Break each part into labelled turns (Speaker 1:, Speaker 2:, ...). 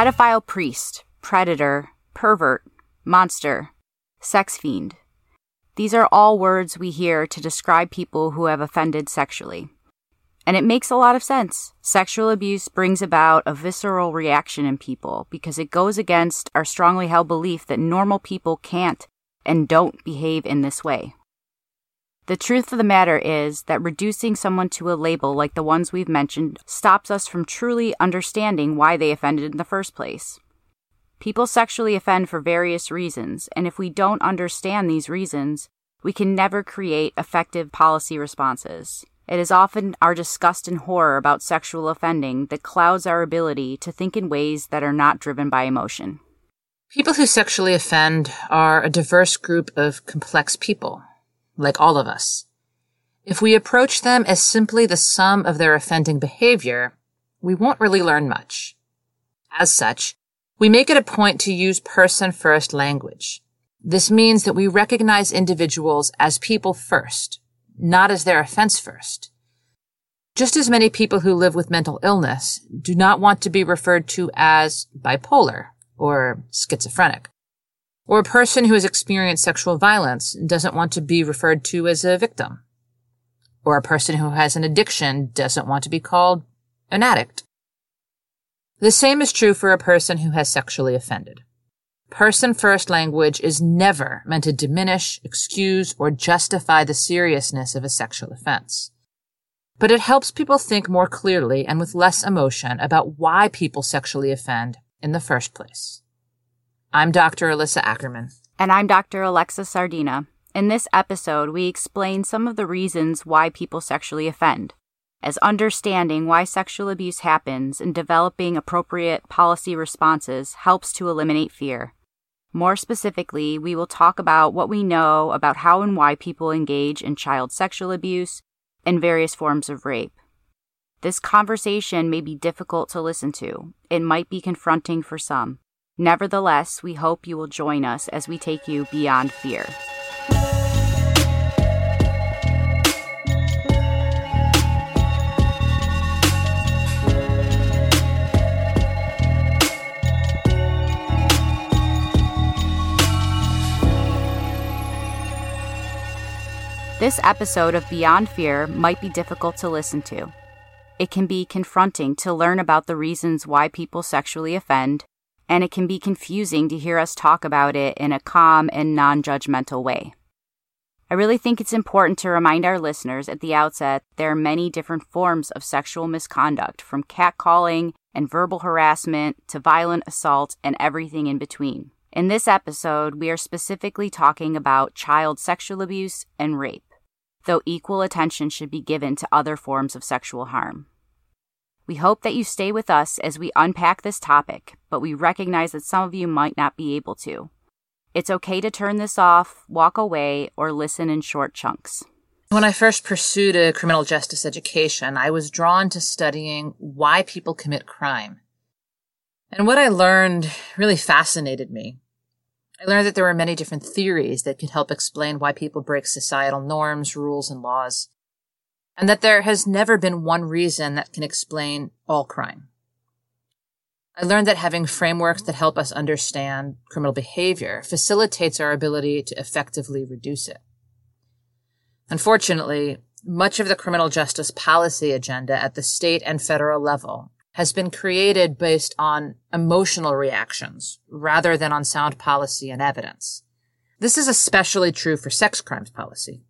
Speaker 1: pedophile priest, predator, pervert, monster, sex fiend. These are all words we hear to describe people who have offended sexually. And it makes a lot of sense. Sexual abuse brings about a visceral reaction in people because it goes against our strongly held belief that normal people can't and don't behave in this way. The truth of the matter is that reducing someone to a label like the ones we've mentioned stops us from truly understanding why they offended in the first place. People sexually offend for various reasons, and if we don't understand these reasons, we can never create effective policy responses. It is often our disgust and horror about sexual offending that clouds our ability to think in ways that are not driven by emotion.
Speaker 2: People who sexually offend are a diverse group of complex people, like all of us. If we approach them as simply the sum of their offending behavior, we won't really learn much. As such, we make it a point to use person first language. This means that we recognize individuals as people first, not as their offense first. Just as many people who live with mental illness do not want to be referred to as bipolar or schizophrenic. Or a person who has experienced sexual violence doesn't want to be referred to as a victim. Or a person who has an addiction doesn't want to be called an addict. The same is true for a person who has sexually offended. Person first language is never meant to diminish, excuse, or justify the seriousness of a sexual offense. But it helps people think more clearly and with less emotion about why people sexually offend in the first place. I'm Dr. Alissa Ackerman.
Speaker 1: And I'm Dr. Alexa Sardina. In this episode, we explain some of the reasons why people sexually offend, as understanding why sexual abuse happens and developing appropriate policy responses helps to eliminate fear. More specifically, we will talk about what we know about how and why people engage in child sexual abuse and various forms of rape. This conversation may be difficult to listen to. It might be confronting for some. Nevertheless, we hope you will join us as we take you beyond fear. This episode of Beyond Fear might be difficult to listen to. It can be confronting to learn about the reasons why people sexually offend, and it can be confusing to hear us talk about it in a calm and non judgmental way. I really think it's important to remind our listeners at the outset there are many different forms of sexual misconduct, from catcalling and verbal harassment to violent assault and everything in between. In this episode, we are specifically talking about child sexual abuse and rape though equal attention should be given to other forms of sexual harm. We hope that you stay with us as we unpack this topic, but we recognize that some of you might not be able to. It's okay to turn this off, walk away, or listen in short chunks.
Speaker 2: When I first pursued a criminal justice education, I was drawn to studying why people commit crime. And what I learned really fascinated me. I learned that there were many different theories that could help explain why people break societal norms, rules, and laws. And that there has never been one reason that can explain all crime. I learned that having frameworks that help us understand criminal behavior facilitates our ability to effectively reduce it. Unfortunately, much of the criminal justice policy agenda at the state and federal level has been created based on emotional reactions rather than on sound policy and evidence. This is especially true for sex crimes policy.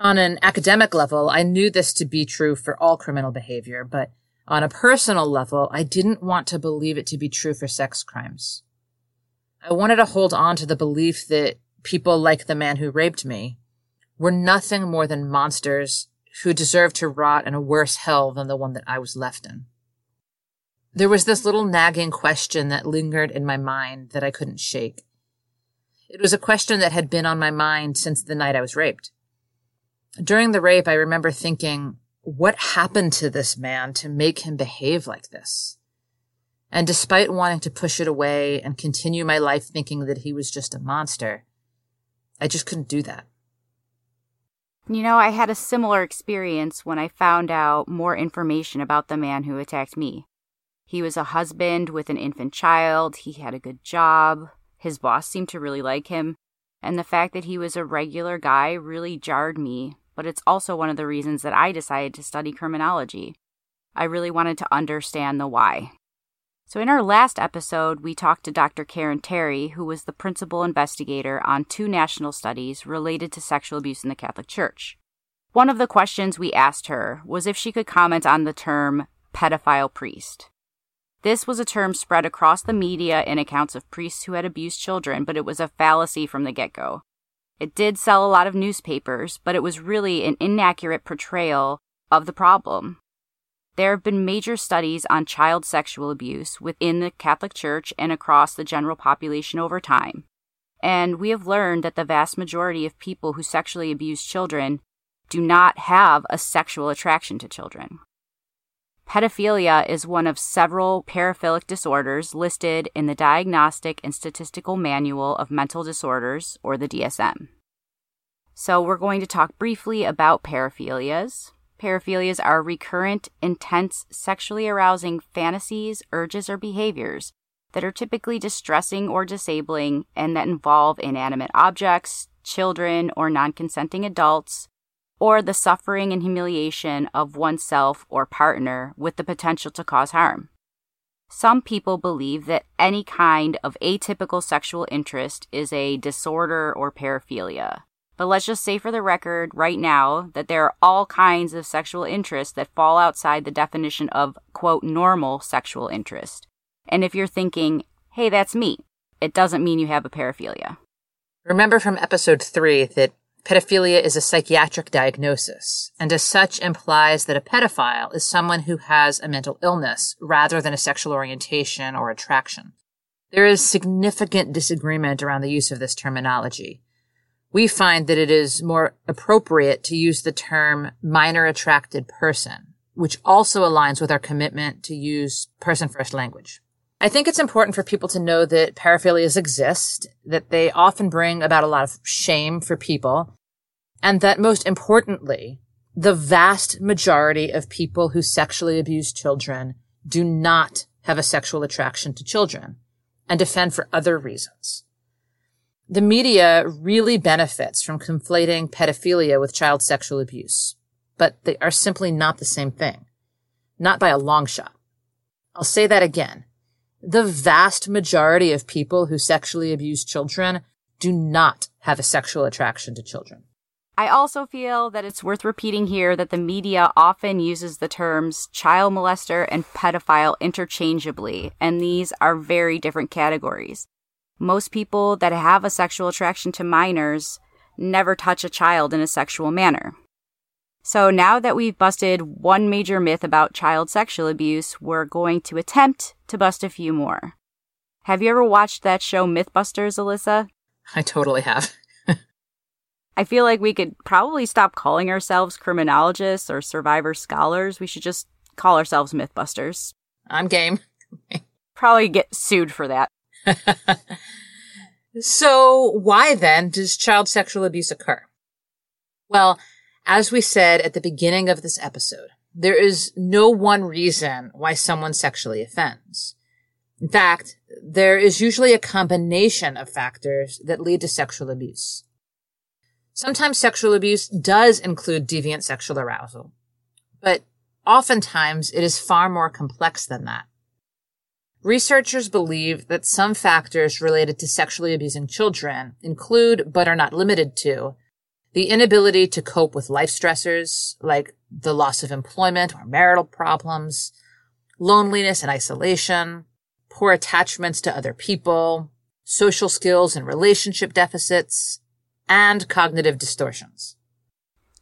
Speaker 2: On an academic level, I knew this to be true for all criminal behavior, but on a personal level, I didn't want to believe it to be true for sex crimes. I wanted to hold on to the belief that people like the man who raped me were nothing more than monsters who deserved to rot in a worse hell than the one that I was left in. There was this little nagging question that lingered in my mind that I couldn't shake. It was a question that had been on my mind since the night I was raped. During the rape, I remember thinking, what happened to this man to make him behave like this? And despite wanting to push it away and continue my life thinking that he was just a monster, I just couldn't do that.
Speaker 1: You know, I had a similar experience when I found out more information about the man who attacked me. He was a husband with an infant child, he had a good job, his boss seemed to really like him, and the fact that he was a regular guy really jarred me, but it's also one of the reasons that I decided to study criminology. I really wanted to understand the why. So, in our last episode, we talked to Dr. Karen Terry, who was the principal investigator on two national studies related to sexual abuse in the Catholic Church. One of the questions we asked her was if she could comment on the term pedophile priest. This was a term spread across the media in accounts of priests who had abused children, but it was a fallacy from the get go. It did sell a lot of newspapers, but it was really an inaccurate portrayal of the problem. There have been major studies on child sexual abuse within the Catholic Church and across the general population over time. And we have learned that the vast majority of people who sexually abuse children do not have a sexual attraction to children. Pedophilia is one of several paraphilic disorders listed in the Diagnostic and Statistical Manual of Mental Disorders, or the DSM. So, we're going to talk briefly about paraphilias, Paraphilias are recurrent, intense, sexually arousing fantasies, urges, or behaviors that are typically distressing or disabling and that involve inanimate objects, children, or non consenting adults, or the suffering and humiliation of oneself or partner with the potential to cause harm. Some people believe that any kind of atypical sexual interest is a disorder or paraphilia. But let's just say for the record right now that there are all kinds of sexual interests that fall outside the definition of, quote, normal sexual interest. And if you're thinking, hey, that's me, it doesn't mean you have a paraphilia.
Speaker 2: Remember from episode three that pedophilia is a psychiatric diagnosis, and as such implies that a pedophile is someone who has a mental illness rather than a sexual orientation or attraction. There is significant disagreement around the use of this terminology we find that it is more appropriate to use the term minor attracted person, which also aligns with our commitment to use person first language. I think it's important for people to know that paraphilias exist, that they often bring about a lot of shame for people, and that most importantly, the vast majority of people who sexually abuse children do not have a sexual attraction to children and defend for other reasons the media really benefits from conflating pedophilia with child sexual abuse, but they are simply not the same thing. Not by a long shot. I'll say that again. The vast majority of people who sexually abuse children do not have a sexual attraction to children.
Speaker 1: I also feel that it's worth repeating here that the media often uses the terms child molester and pedophile interchangeably, and these are very different categories. Most people that have a sexual attraction to minors never touch a child in a sexual manner. So now that we've busted one major myth about child sexual abuse, we're going to attempt to bust a few more. Have you ever watched that show Mythbusters, Alissa?
Speaker 2: I totally have.
Speaker 1: I feel like we could probably stop calling ourselves criminologists or survivor scholars. We should just call ourselves Mythbusters.
Speaker 2: I'm game.
Speaker 1: probably get sued for that.
Speaker 2: so why then does child sexual abuse occur? Well, as we said at the beginning of this episode, there is no one reason why someone sexually offends. In fact, there is usually a combination of factors that lead to sexual abuse. Sometimes sexual abuse does include deviant sexual arousal, but oftentimes it is far more complex than that. Researchers believe that some factors related to sexually abusing children include, but are not limited to, the inability to cope with life stressors like the loss of employment or marital problems, loneliness and isolation, poor attachments to other people, social skills and relationship deficits, and cognitive distortions.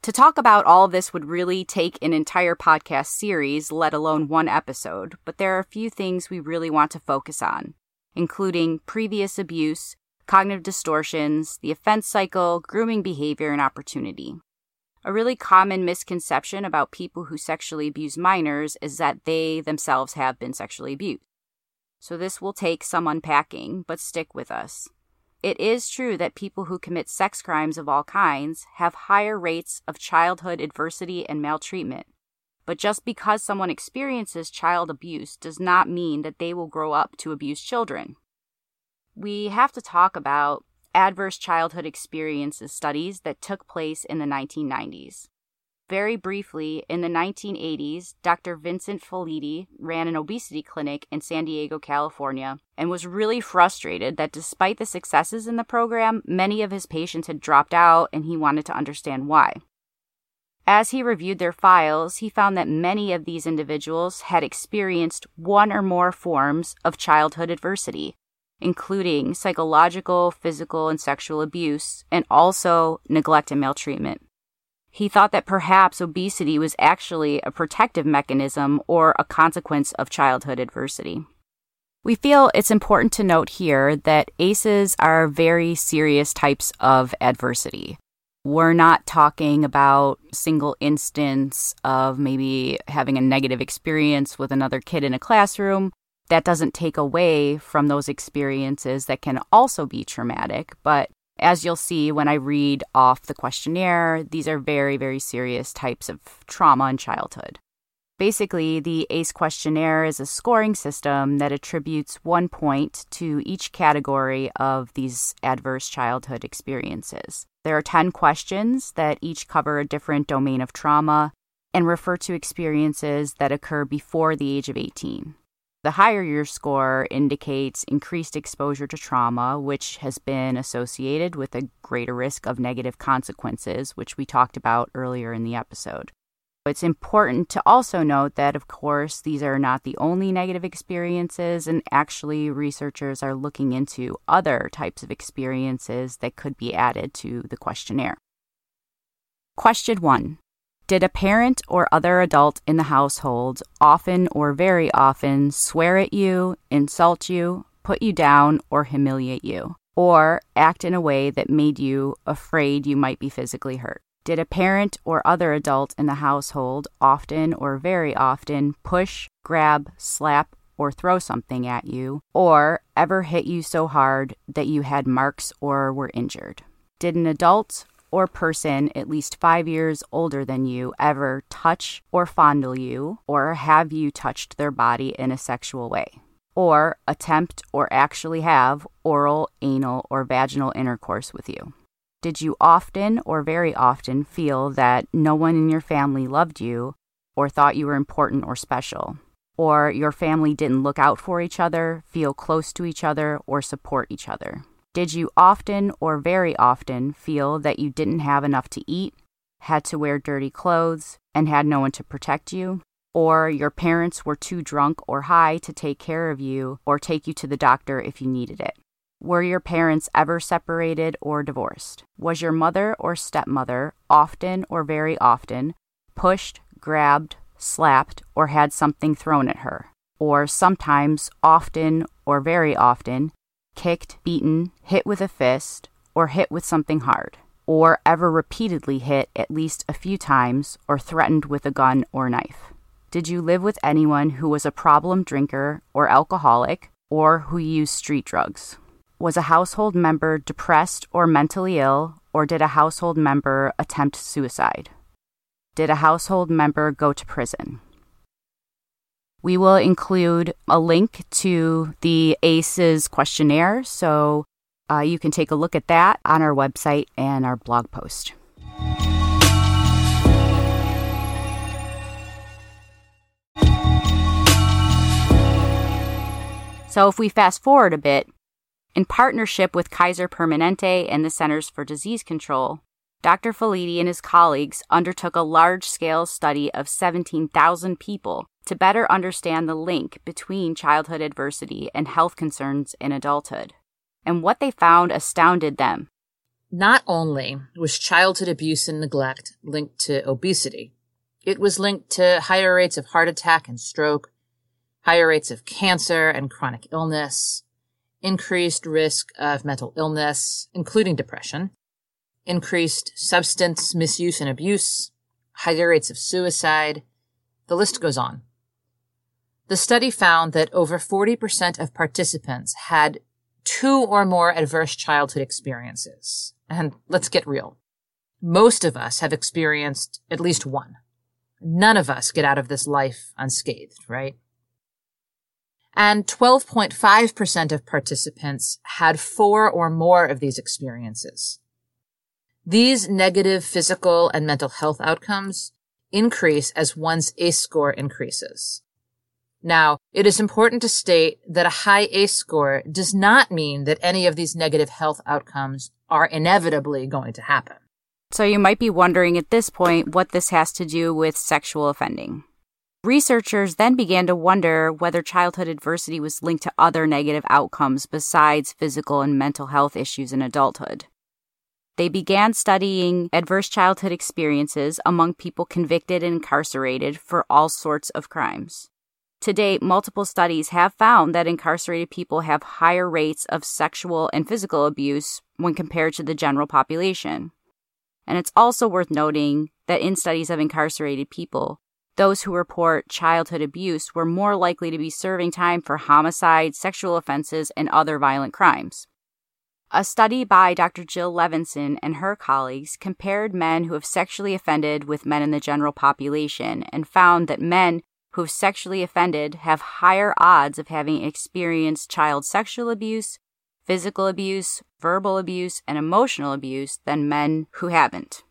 Speaker 1: To talk about all of this would really take an entire podcast series, let alone one episode, but there are a few things we really want to focus on, including previous abuse, cognitive distortions, the offense cycle, grooming behavior, and opportunity. A really common misconception about people who sexually abuse minors is that they themselves have been sexually abused. So this will take some unpacking, but stick with us. It is true that people who commit sex crimes of all kinds have higher rates of childhood adversity and maltreatment. But just because someone experiences child abuse does not mean that they will grow up to abuse children. We have to talk about adverse childhood experiences studies that took place in the 1990s. Very briefly, in the 1980s, Dr. Vincent Felitti ran an obesity clinic in San Diego, California, and was really frustrated that despite the successes in the program, many of his patients had dropped out and he wanted to understand why. As he reviewed their files, he found that many of these individuals had experienced one or more forms of childhood adversity, including psychological, physical, and sexual abuse, and also neglect and maltreatment. He thought that perhaps obesity was actually a protective mechanism or a consequence of childhood adversity. We feel it's important to note here that ACEs are very serious types of adversity. We're not talking about single instance of maybe having a negative experience with another kid in a classroom. That doesn't take away from those experiences that can also be traumatic, but as you'll see when I read off the questionnaire, these are very, very serious types of trauma in childhood. Basically, the ACE questionnaire is a scoring system that attributes one point to each category of these adverse childhood experiences. There are 10 questions that each cover a different domain of trauma and refer to experiences that occur before the age of 18. The higher your score indicates increased exposure to trauma, which has been associated with a greater risk of negative consequences, which we talked about earlier in the episode. It's important to also note that, of course, these are not the only negative experiences, and actually, researchers are looking into other types of experiences that could be added to the questionnaire. Question 1 did a parent or other adult in the household often or very often swear at you, insult you, put you down, or humiliate you, or act in a way that made you afraid you might be physically hurt? Did a parent or other adult in the household often or very often push, grab, slap, or throw something at you, or ever hit you so hard that you had marks or were injured? Did an adult or person at least five years older than you ever touch or fondle you or have you touched their body in a sexual way, or attempt or actually have oral, anal, or vaginal intercourse with you. Did you often or very often feel that no one in your family loved you or thought you were important or special? Or your family didn't look out for each other, feel close to each other, or support each other? Did you often or very often feel that you didn't have enough to eat, had to wear dirty clothes, and had no one to protect you? Or your parents were too drunk or high to take care of you or take you to the doctor if you needed it? Were your parents ever separated or divorced? Was your mother or stepmother often or very often pushed, grabbed, slapped, or had something thrown at her? Or sometimes, often, or very often, kicked, beaten, hit with a fist, or hit with something hard, or ever repeatedly hit at least a few times or threatened with a gun or knife? Did you live with anyone who was a problem drinker or alcoholic or who used street drugs? Was a household member depressed or mentally ill, or did a household member attempt suicide? Did a household member go to prison? We will include a link to the ACEs questionnaire, so uh, you can take a look at that on our website and our blog post. So, if we fast forward a bit, in partnership with Kaiser Permanente and the Centers for Disease Control, Dr. Felitti and his colleagues undertook a large scale study of 17,000 people to better understand the link between childhood adversity and health concerns in adulthood. And what they found astounded them.
Speaker 2: Not only was childhood abuse and neglect linked to obesity, it was linked to higher rates of heart attack and stroke, higher rates of cancer and chronic illness, increased risk of mental illness, including depression, increased substance misuse and abuse, higher rates of suicide. The list goes on. The study found that over 40% of participants had two or more adverse childhood experiences. And let's get real. Most of us have experienced at least one. None of us get out of this life unscathed, right? And 12.5% of participants had four or more of these experiences. These negative physical and mental health outcomes increase as one's ACE score increases. Now, it is important to state that a high ACE score does not mean that any of these negative health outcomes are inevitably going to happen.
Speaker 1: So you might be wondering at this point what this has to do with sexual offending. Researchers then began to wonder whether childhood adversity was linked to other negative outcomes besides physical and mental health issues in adulthood. They began studying adverse childhood experiences among people convicted and incarcerated for all sorts of crimes. To date, multiple studies have found that incarcerated people have higher rates of sexual and physical abuse when compared to the general population. And it's also worth noting that in studies of incarcerated people, those who report childhood abuse were more likely to be serving time for homicide, sexual offenses, and other violent crimes. A study by Dr. Jill Levenson and her colleagues compared men who have sexually offended with men in the general population and found that men who have sexually offended have higher odds of having experienced child sexual abuse, physical abuse, verbal abuse, and emotional abuse than men who haven't.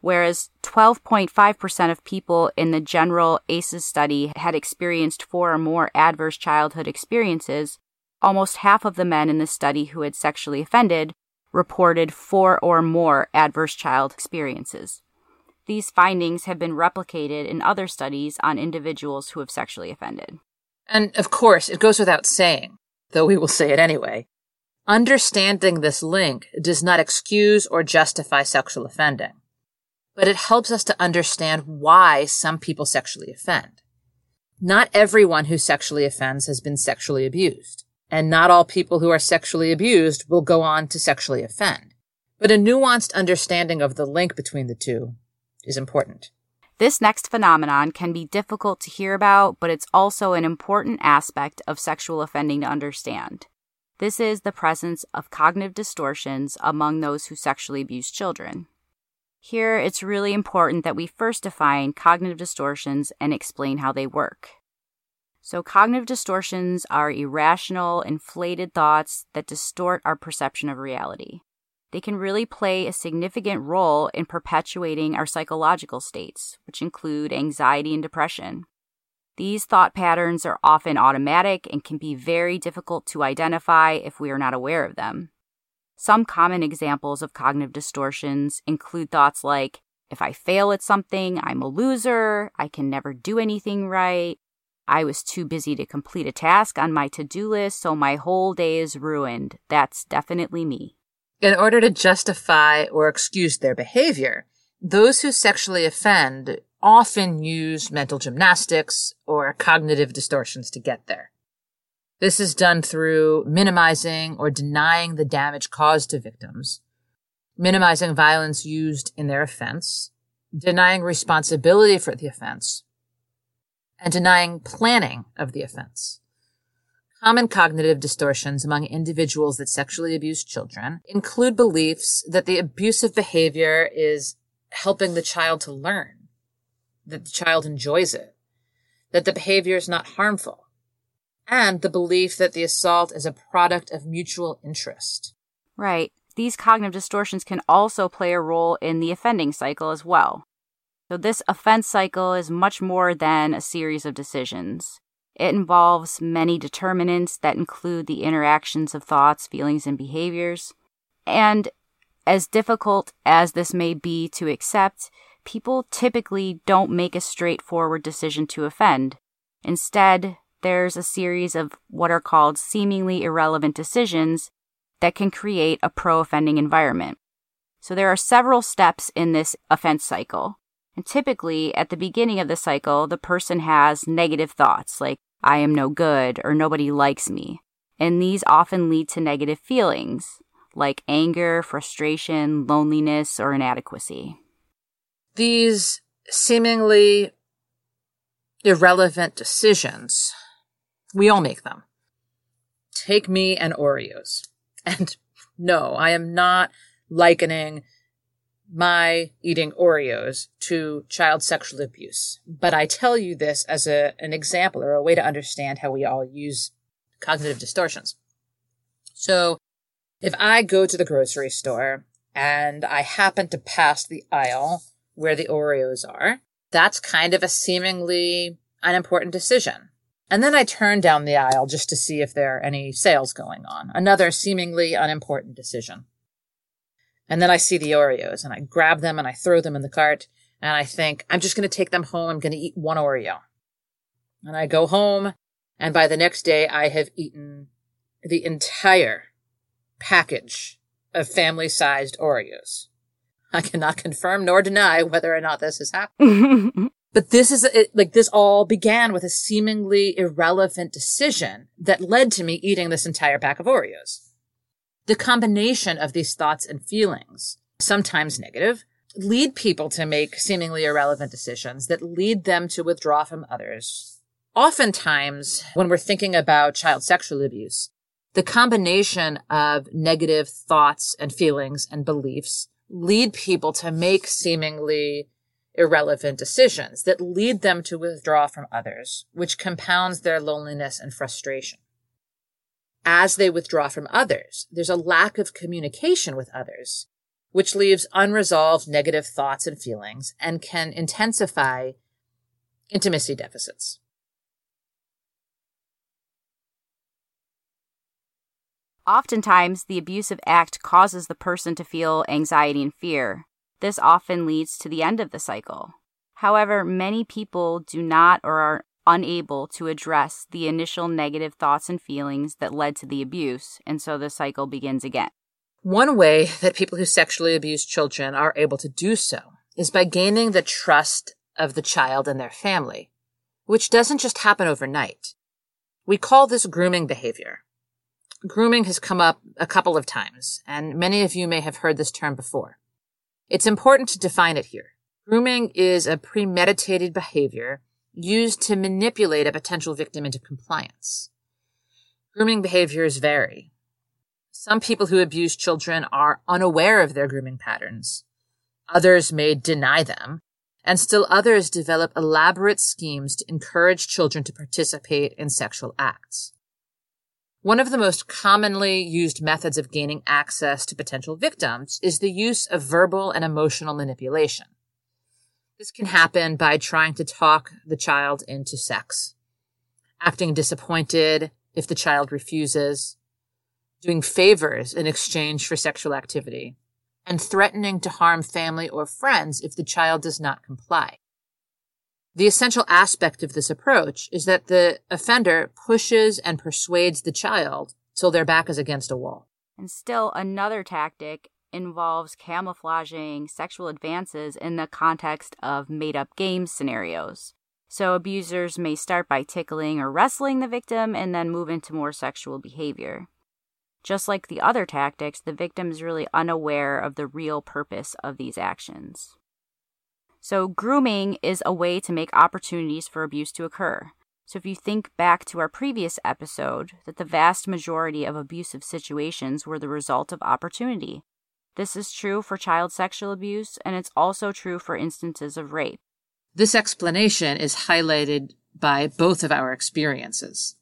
Speaker 1: Whereas 12.5% of people in the general ACEs study had experienced four or more adverse childhood experiences, almost half of the men in the study who had sexually offended reported four or more adverse child experiences. These findings have been replicated in other studies on individuals who have sexually offended.
Speaker 2: And of course, it goes without saying, though we will say it anyway, Understanding this link does not excuse or justify sexual offending, but it helps us to understand why some people sexually offend. Not everyone who sexually offends has been sexually abused, and not all people who are sexually abused will go on to sexually offend. But a nuanced understanding of the link between the two is important.
Speaker 1: This next phenomenon can be difficult to hear about, but it's also an important aspect of sexual offending to understand. This is the presence of cognitive distortions among those who sexually abuse children. Here, it's really important that we first define cognitive distortions and explain how they work. So, cognitive distortions are irrational, inflated thoughts that distort our perception of reality. They can really play a significant role in perpetuating our psychological states, which include anxiety and depression. These thought patterns are often automatic and can be very difficult to identify if we are not aware of them. Some common examples of cognitive distortions include thoughts like, if I fail at something, I'm a loser, I can never do anything right, I was too busy to complete a task on my to do list, so my whole day is ruined. That's definitely me.
Speaker 2: In order to justify or excuse their behavior, those who sexually offend often use mental gymnastics or cognitive distortions to get there. This is done through minimizing or denying the damage caused to victims, minimizing violence used in their offense, denying responsibility for the offense, and denying planning of the offense. Common cognitive distortions among individuals that sexually abuse children include beliefs that the abusive behavior is helping the child to learn that the child enjoys it, that the behavior is not harmful, and the belief that the assault is a product of mutual interest.
Speaker 1: Right. These cognitive distortions can also play a role in the offending cycle as well. So, this offense cycle is much more than a series of decisions. It involves many determinants that include the interactions of thoughts, feelings, and behaviors. And as difficult as this may be to accept, people typically don't make a straightforward decision to offend. Instead, there's a series of what are called seemingly irrelevant decisions that can create a pro offending environment. So there are several steps in this offense cycle. And typically, at the beginning of the cycle, the person has negative thoughts like, I am no good or nobody likes me. And these often lead to negative feelings like anger, frustration, loneliness, or inadequacy
Speaker 2: these seemingly irrelevant decisions, we all make them. Take me and Oreos. And no, I am not likening my eating Oreos to child sexual abuse. But I tell you this as a, an example or a way to understand how we all use cognitive distortions. So if I go to the grocery store and I happen to pass the aisle where the Oreos are, that's kind of a seemingly unimportant decision. And then I turn down the aisle just to see if there are any sales going on. Another seemingly unimportant decision. And then I see the Oreos and I grab them and I throw them in the cart and I think, I'm just going to take them home. I'm going to eat one Oreo. And I go home and by the next day I have eaten the entire package of family sized Oreos. I cannot confirm nor deny whether or not this has happened. but this is it, like this all began with a seemingly irrelevant decision that led to me eating this entire pack of Oreos. The combination of these thoughts and feelings, sometimes negative, lead people to make seemingly irrelevant decisions that lead them to withdraw from others. Oftentimes, when we're thinking about child sexual abuse, the combination of negative thoughts and feelings and beliefs lead people to make seemingly irrelevant decisions that lead them to withdraw from others, which compounds their loneliness and frustration as they withdraw from others. There's a lack of communication with others, which leaves unresolved negative thoughts and feelings and can intensify intimacy deficits.
Speaker 1: Oftentimes, the abusive act causes the person to feel anxiety and fear. This often leads to the end of the cycle. However, many people do not or are unable to address the initial negative thoughts and feelings that led to the abuse, and so the cycle begins again.
Speaker 2: One way that people who sexually abuse children are able to do so is by gaining the trust of the child and their family, which doesn't just happen overnight. We call this grooming behavior. Grooming has come up a couple of times, and many of you may have heard this term before. It's important to define it here. Grooming is a premeditated behavior used to manipulate a potential victim into compliance. Grooming behaviors vary. Some people who abuse children are unaware of their grooming patterns. Others may deny them, and still others develop elaborate schemes to encourage children to participate in sexual acts. One of the most commonly used methods of gaining access to potential victims is the use of verbal and emotional manipulation. This can happen by trying to talk the child into sex, acting disappointed if the child refuses, doing favors in exchange for sexual activity, and threatening to harm family or friends if the child does not comply. The essential aspect of this approach is that the offender pushes and persuades the child till their back is against a wall.
Speaker 1: And still another tactic involves camouflaging sexual advances in the context of made up game scenarios. So abusers may start by tickling or wrestling the victim and then move into more sexual behavior. Just like the other tactics, the victim is really unaware of the real purpose of these actions. So, grooming is a way to make opportunities for abuse to occur. So, if you think back to our previous episode, that the vast majority of abusive situations were the result of opportunity. This is true for child sexual abuse, and it's also true for instances of rape.
Speaker 2: This explanation is highlighted by both of our experiences.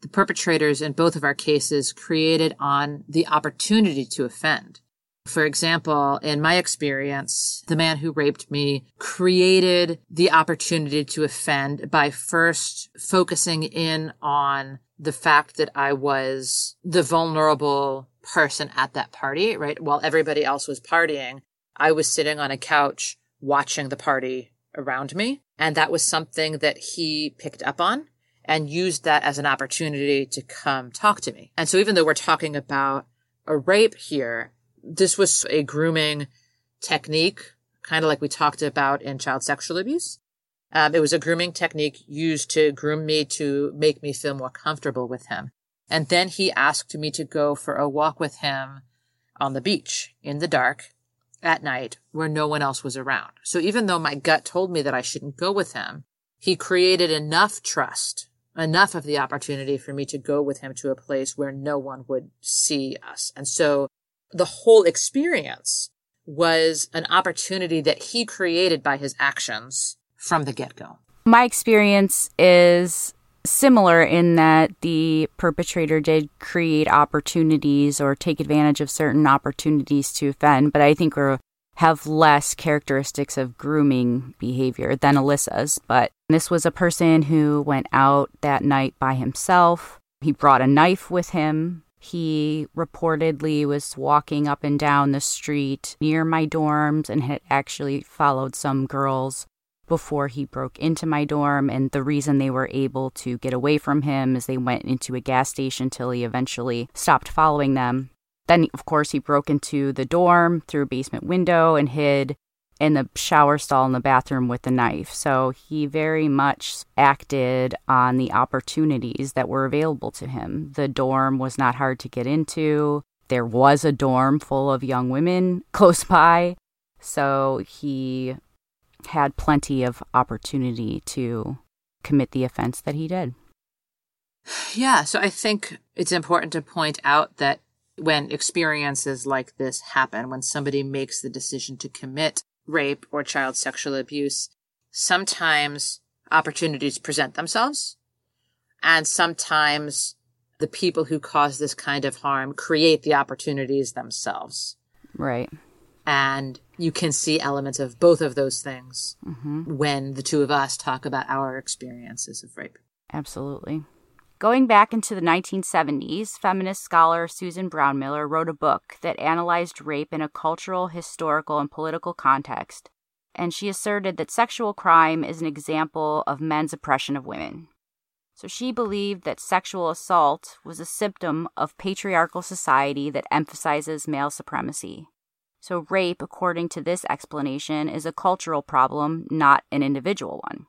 Speaker 2: The perpetrators in both of our cases created on the opportunity to offend. For example, in my experience, the man who raped me created the opportunity to offend by first focusing in on the fact that I was the vulnerable person at that party, right? While everybody else was partying, I was sitting on a couch watching the party around me. And that was something that he picked up on and used that as an opportunity to come talk to me. And so even though we're talking about a rape here, this was a grooming technique, kind of like we talked about in child sexual abuse. Um, it was a grooming technique used to groom me to make me feel more comfortable with him. And then he asked me to go for a walk with him on the beach in the dark at night where no one else was around. So even though my gut told me that I shouldn't go with him, he created enough trust, enough of the opportunity for me to go with him to a place where no one would see us. And so the whole experience was an opportunity that he created by his actions from the get go.
Speaker 1: My experience is similar in that the perpetrator did create opportunities or take advantage of certain opportunities to offend, but I think we have less characteristics of grooming behavior than Alissa's. But this was a person who went out that night by himself. He brought a knife with him. He reportedly was walking up and down the street near my dorms and had actually followed some girls before he broke into my dorm. And the reason they were able to get away from him is they went into a gas station till he eventually stopped following them. Then, of course, he broke into the dorm through a basement window and hid in the shower stall in the bathroom with the knife. So he very much acted on the opportunities that were available to him. The dorm was not hard to get into. There was a dorm full of young women close by. So he had plenty of opportunity to commit the offense that he did.
Speaker 2: Yeah, so I think it's important to point out that when experiences like this happen, when somebody makes the decision to commit rape or child sexual abuse, sometimes opportunities present themselves, and sometimes the people who cause this kind of harm create the opportunities themselves.
Speaker 1: Right.
Speaker 2: And you can see elements of both of those things
Speaker 1: mm-hmm.
Speaker 2: when the two of us talk about our experiences of rape.
Speaker 1: Absolutely. Going back into the 1970s, feminist scholar Susan Brownmiller wrote a book that analyzed rape in a cultural, historical, and political context, and she asserted that sexual crime is an example of men's oppression of women. So she believed that sexual assault was a symptom of patriarchal society that emphasizes male supremacy. So, rape, according to this explanation, is a cultural problem, not an individual one.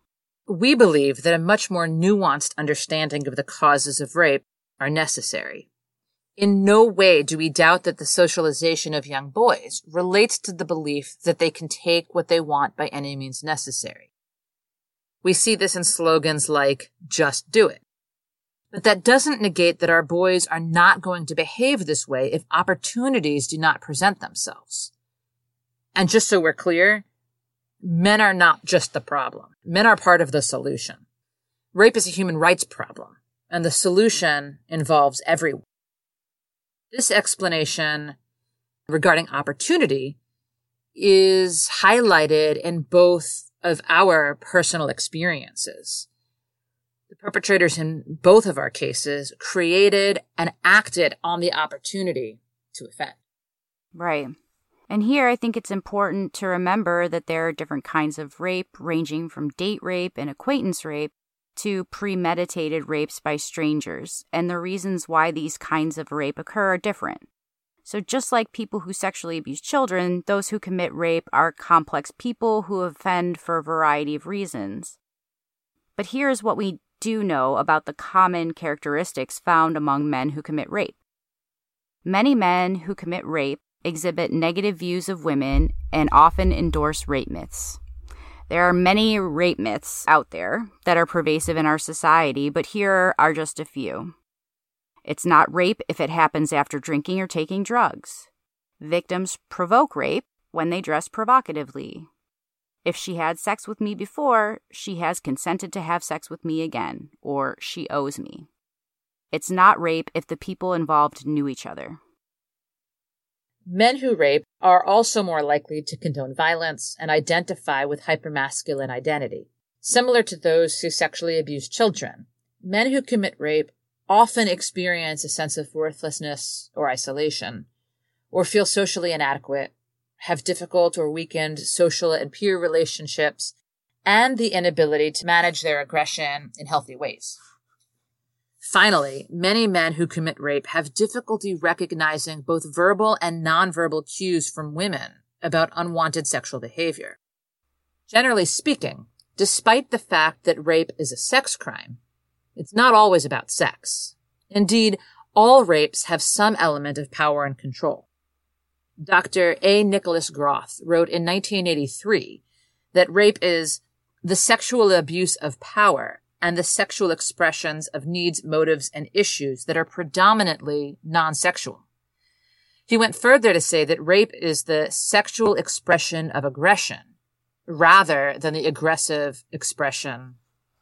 Speaker 2: We believe that a much more nuanced understanding of the causes of rape are necessary. In no way do we doubt that the socialization of young boys relates to the belief that they can take what they want by any means necessary. We see this in slogans like, just do it. But that doesn't negate that our boys are not going to behave this way if opportunities do not present themselves. And just so we're clear, men are not just the problem. Men are part of the solution. Rape is a human rights problem, and the solution involves everyone. This explanation regarding opportunity is highlighted in both of our personal experiences. The perpetrators in both of our cases created and acted on the opportunity to offend.
Speaker 1: Right. And here I think it's important to remember that there are different kinds of rape, ranging from date rape and acquaintance rape to premeditated rapes by strangers, and the reasons why these kinds of rape occur are different. So, just like people who sexually abuse children, those who commit rape are complex people who offend for a variety of reasons. But here's what we do know about the common characteristics found among men who commit rape. Many men who commit rape exhibit negative views of women and often endorse rape myths. There are many rape myths out there that are pervasive in our society, but here are just a few. It's not rape if it happens after drinking or taking drugs. Victims provoke rape when they dress provocatively. If she had sex with me before, she has consented to have sex with me again, or she owes me. It's not rape if the people involved knew each other.
Speaker 2: Men who rape are also more likely to condone violence and identify with hypermasculine identity. Similar to those who sexually abuse children, men who commit rape often experience a sense of worthlessness or isolation, or feel socially inadequate have difficult or weakened social and peer relationships, and the inability to manage their aggression in healthy ways. Finally, many men who commit rape have difficulty recognizing both verbal and nonverbal cues from women about unwanted sexual behavior. Generally speaking, despite the fact that rape is a sex crime, it's not always about sex. Indeed, all rapes have some element of power and control. Dr. A. Nicholas Groth wrote in 1983 that rape is the sexual abuse of power and the sexual expressions of needs, motives, and issues that are predominantly non-sexual. He went further to say that rape is the sexual expression of aggression rather than the aggressive expression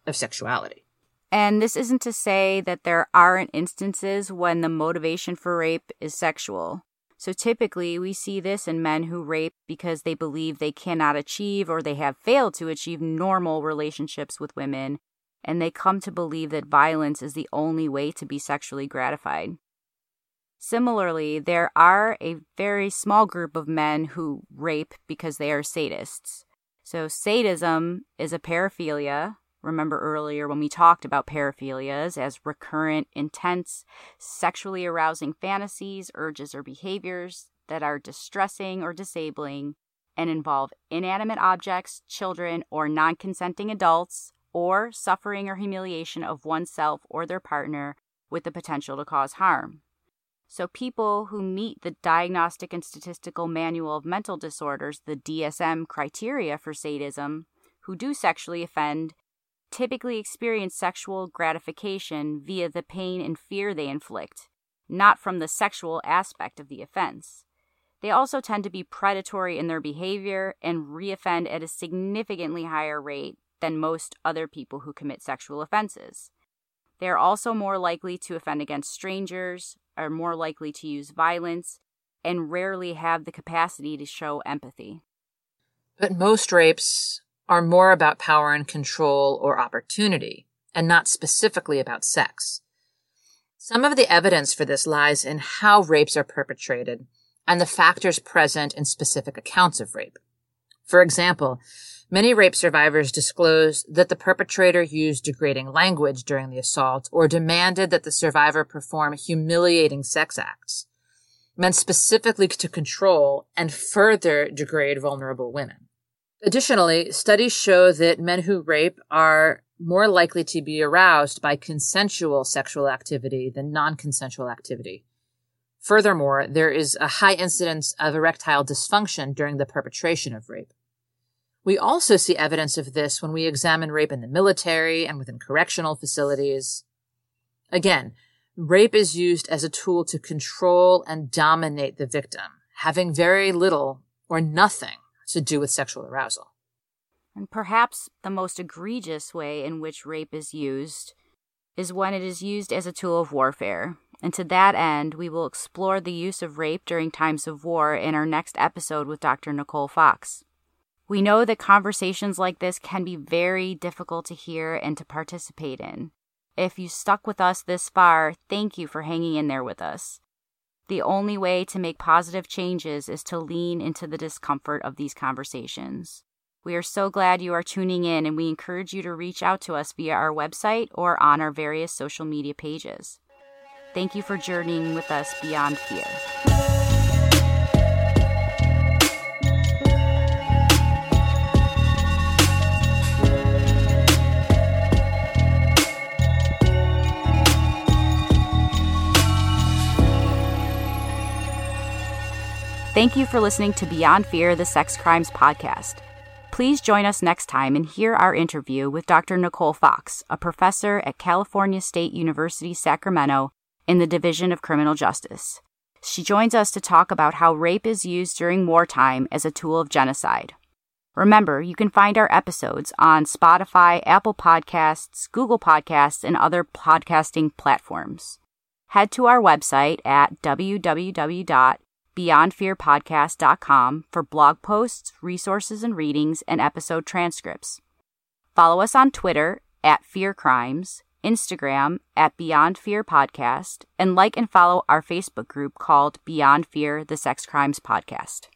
Speaker 2: of sexuality.
Speaker 1: And this isn't to say that there aren't instances when the motivation for rape is sexual. So typically, we see this in men who rape because they believe they cannot achieve or they have failed to achieve normal relationships with women, and they come to believe that violence is the only way to be sexually gratified. Similarly, there are a very small group of men who rape because they are sadists. So, sadism is a paraphilia, Remember earlier when we talked about paraphilias as recurrent, intense, sexually arousing fantasies, urges, or behaviors that are distressing or disabling and involve inanimate objects, children, or non consenting adults, or suffering or humiliation of oneself or their partner with the potential to cause harm. So, people who meet the Diagnostic and Statistical Manual of Mental Disorders, the DSM criteria for sadism, who do sexually offend, typically experience sexual gratification via the pain and fear they inflict, not from the sexual aspect of the offense. They also tend to be predatory in their behavior and reoffend at a significantly higher rate than most other people who commit sexual offenses. They are also more likely to offend against strangers, are more likely to use violence, and rarely have the capacity to show empathy.
Speaker 2: But most rapes are more about power and control or opportunity, and not specifically about sex. Some of the evidence for this lies in how rapes are perpetrated and the factors present in specific accounts of rape. For example, many rape survivors disclose that the perpetrator used degrading language during the assault or demanded that the survivor perform humiliating sex acts, meant specifically to control and further degrade vulnerable women. Additionally, studies show that men who rape are more likely to be aroused by consensual sexual activity than non-consensual activity. Furthermore, there is a high incidence of erectile dysfunction during the perpetration of rape. We also see evidence of this when we examine rape in the military and within correctional facilities. Again, rape is used as a tool to control and dominate the victim, having very little or nothing to do with sexual arousal.
Speaker 1: And perhaps the most egregious way in which rape is used is when it is used as a tool of warfare. And to that end, we will explore the use of rape during times of war in our next episode with Dr. Nicole Fox. We know that conversations like this can be very difficult to hear and to participate in. If you stuck with us this far, thank you for hanging in there with us. The only way to make positive changes is to lean into the discomfort of these conversations. We are so glad you are tuning in, and we encourage you to reach out to us via our website or on our various social media pages. Thank you for journeying with us beyond fear. Thank you for listening to Beyond Fear, the Sex Crimes Podcast. Please join us next time and hear our interview with Dr. Nicole Fox, a professor at California State University, Sacramento, in the Division of Criminal Justice. She joins us to talk about how rape is used during wartime as a tool of genocide. Remember, you can find our episodes on Spotify, Apple Podcasts, Google Podcasts, and other podcasting platforms. Head to our website at www beyondfearpodcast.com for blog posts, resources and readings, and episode transcripts. Follow us on Twitter at Fear Crimes, Instagram at Beyond Fear Podcast, and like and follow our Facebook group called Beyond Fear the Sex Crimes Podcast.